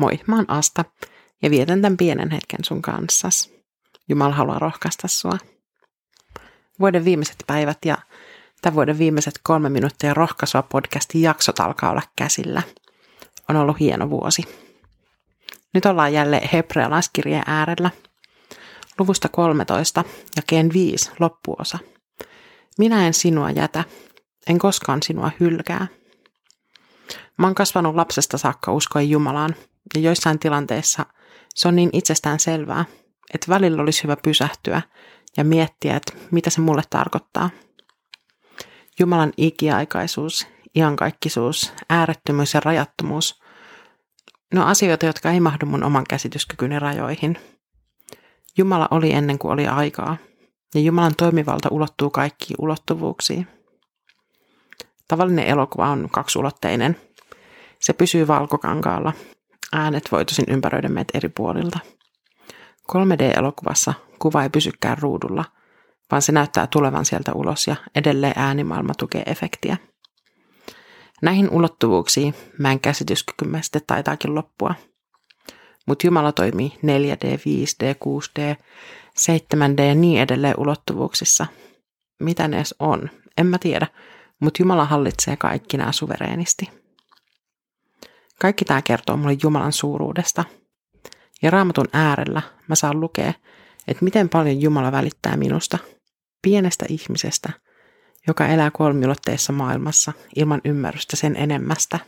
Moi, mä oon Asta ja vietän tämän pienen hetken sun kanssas. Jumala haluaa rohkaista sua. Vuoden viimeiset päivät ja tämän vuoden viimeiset kolme minuuttia rohkaisua podcastin jaksot alkaa olla käsillä. On ollut hieno vuosi. Nyt ollaan jälleen hebrealaiskirjeen äärellä. Luvusta 13, jakeen 5, loppuosa. Minä en sinua jätä, en koskaan sinua hylkää. Mä oon kasvanut lapsesta saakka uskoen Jumalaan, ja joissain tilanteissa se on niin itsestään selvää, että välillä olisi hyvä pysähtyä ja miettiä, että mitä se mulle tarkoittaa. Jumalan ikiaikaisuus, iankaikkisuus, äärettömyys ja rajattomuus ne on asioita, jotka ei mahdu mun oman käsityskykyni rajoihin. Jumala oli ennen kuin oli aikaa, ja Jumalan toimivalta ulottuu kaikkiin ulottuvuuksiin. Tavallinen elokuva on kaksulotteinen. Se pysyy valkokankaalla. Äänet voi tosin ympäröidä meitä eri puolilta. 3D-elokuvassa kuva ei pysykään ruudulla, vaan se näyttää tulevan sieltä ulos ja edelleen äänimaailma tukee efektiä. Näihin ulottuvuuksiin en käsityskykymme sitten taitaakin loppua. Mutta Jumala toimii 4D, 5D, 6D, 7D ja niin edelleen ulottuvuuksissa. Mitä ne edes on? En mä tiedä, mutta Jumala hallitsee kaikki nämä suvereenisti. Kaikki tämä kertoo mulle Jumalan suuruudesta. Ja raamatun äärellä mä saan lukea, että miten paljon Jumala välittää minusta, pienestä ihmisestä – joka elää kolmiulotteessa maailmassa ilman ymmärrystä sen enemmästä.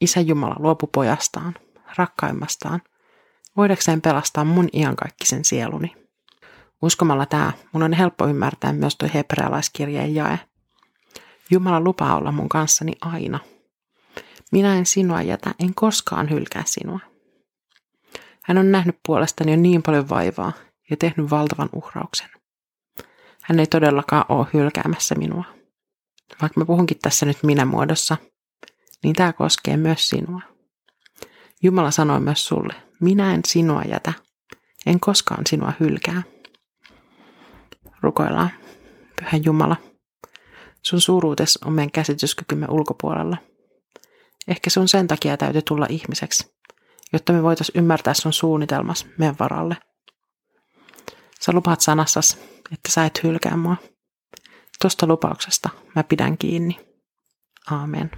Isä Jumala luopu pojastaan, rakkaimmastaan, voidakseen pelastaa mun iankaikkisen sieluni. Uskomalla tämä, mun on helppo ymmärtää myös tuo hebrealaiskirjeen jae. Jumala lupaa olla mun kanssani aina. Minä en sinua jätä, en koskaan hylkää sinua. Hän on nähnyt puolestani jo niin paljon vaivaa ja tehnyt valtavan uhrauksen. Hän ei todellakaan ole hylkäämässä minua. Vaikka mä puhunkin tässä nyt minä muodossa, niin tämä koskee myös sinua. Jumala sanoi myös sulle, minä en sinua jätä, en koskaan sinua hylkää. Rukoillaan, Pyhä Jumala. Sun suuruutes on meidän käsityskykymme ulkopuolella. Ehkä sun sen takia täytyy tulla ihmiseksi, jotta me voitaisiin ymmärtää sun suunnitelmas meidän varalle. Sä lupaat sanassas, että sä et hylkää mua. Tuosta lupauksesta mä pidän kiinni. Aamen.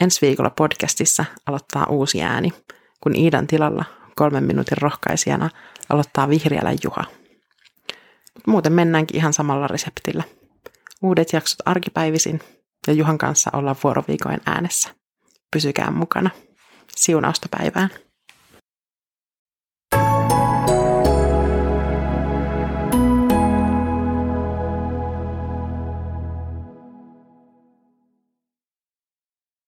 Ensi viikolla podcastissa aloittaa uusi ääni, kun Iidan tilalla kolmen minuutin rohkaisijana aloittaa vihriälä Juha. Muuten mennäänkin ihan samalla reseptillä. Uudet jaksot arkipäivisin ja Juhan kanssa ollaan vuoroviikoin äänessä. Pysykää mukana. Siunausta päivään.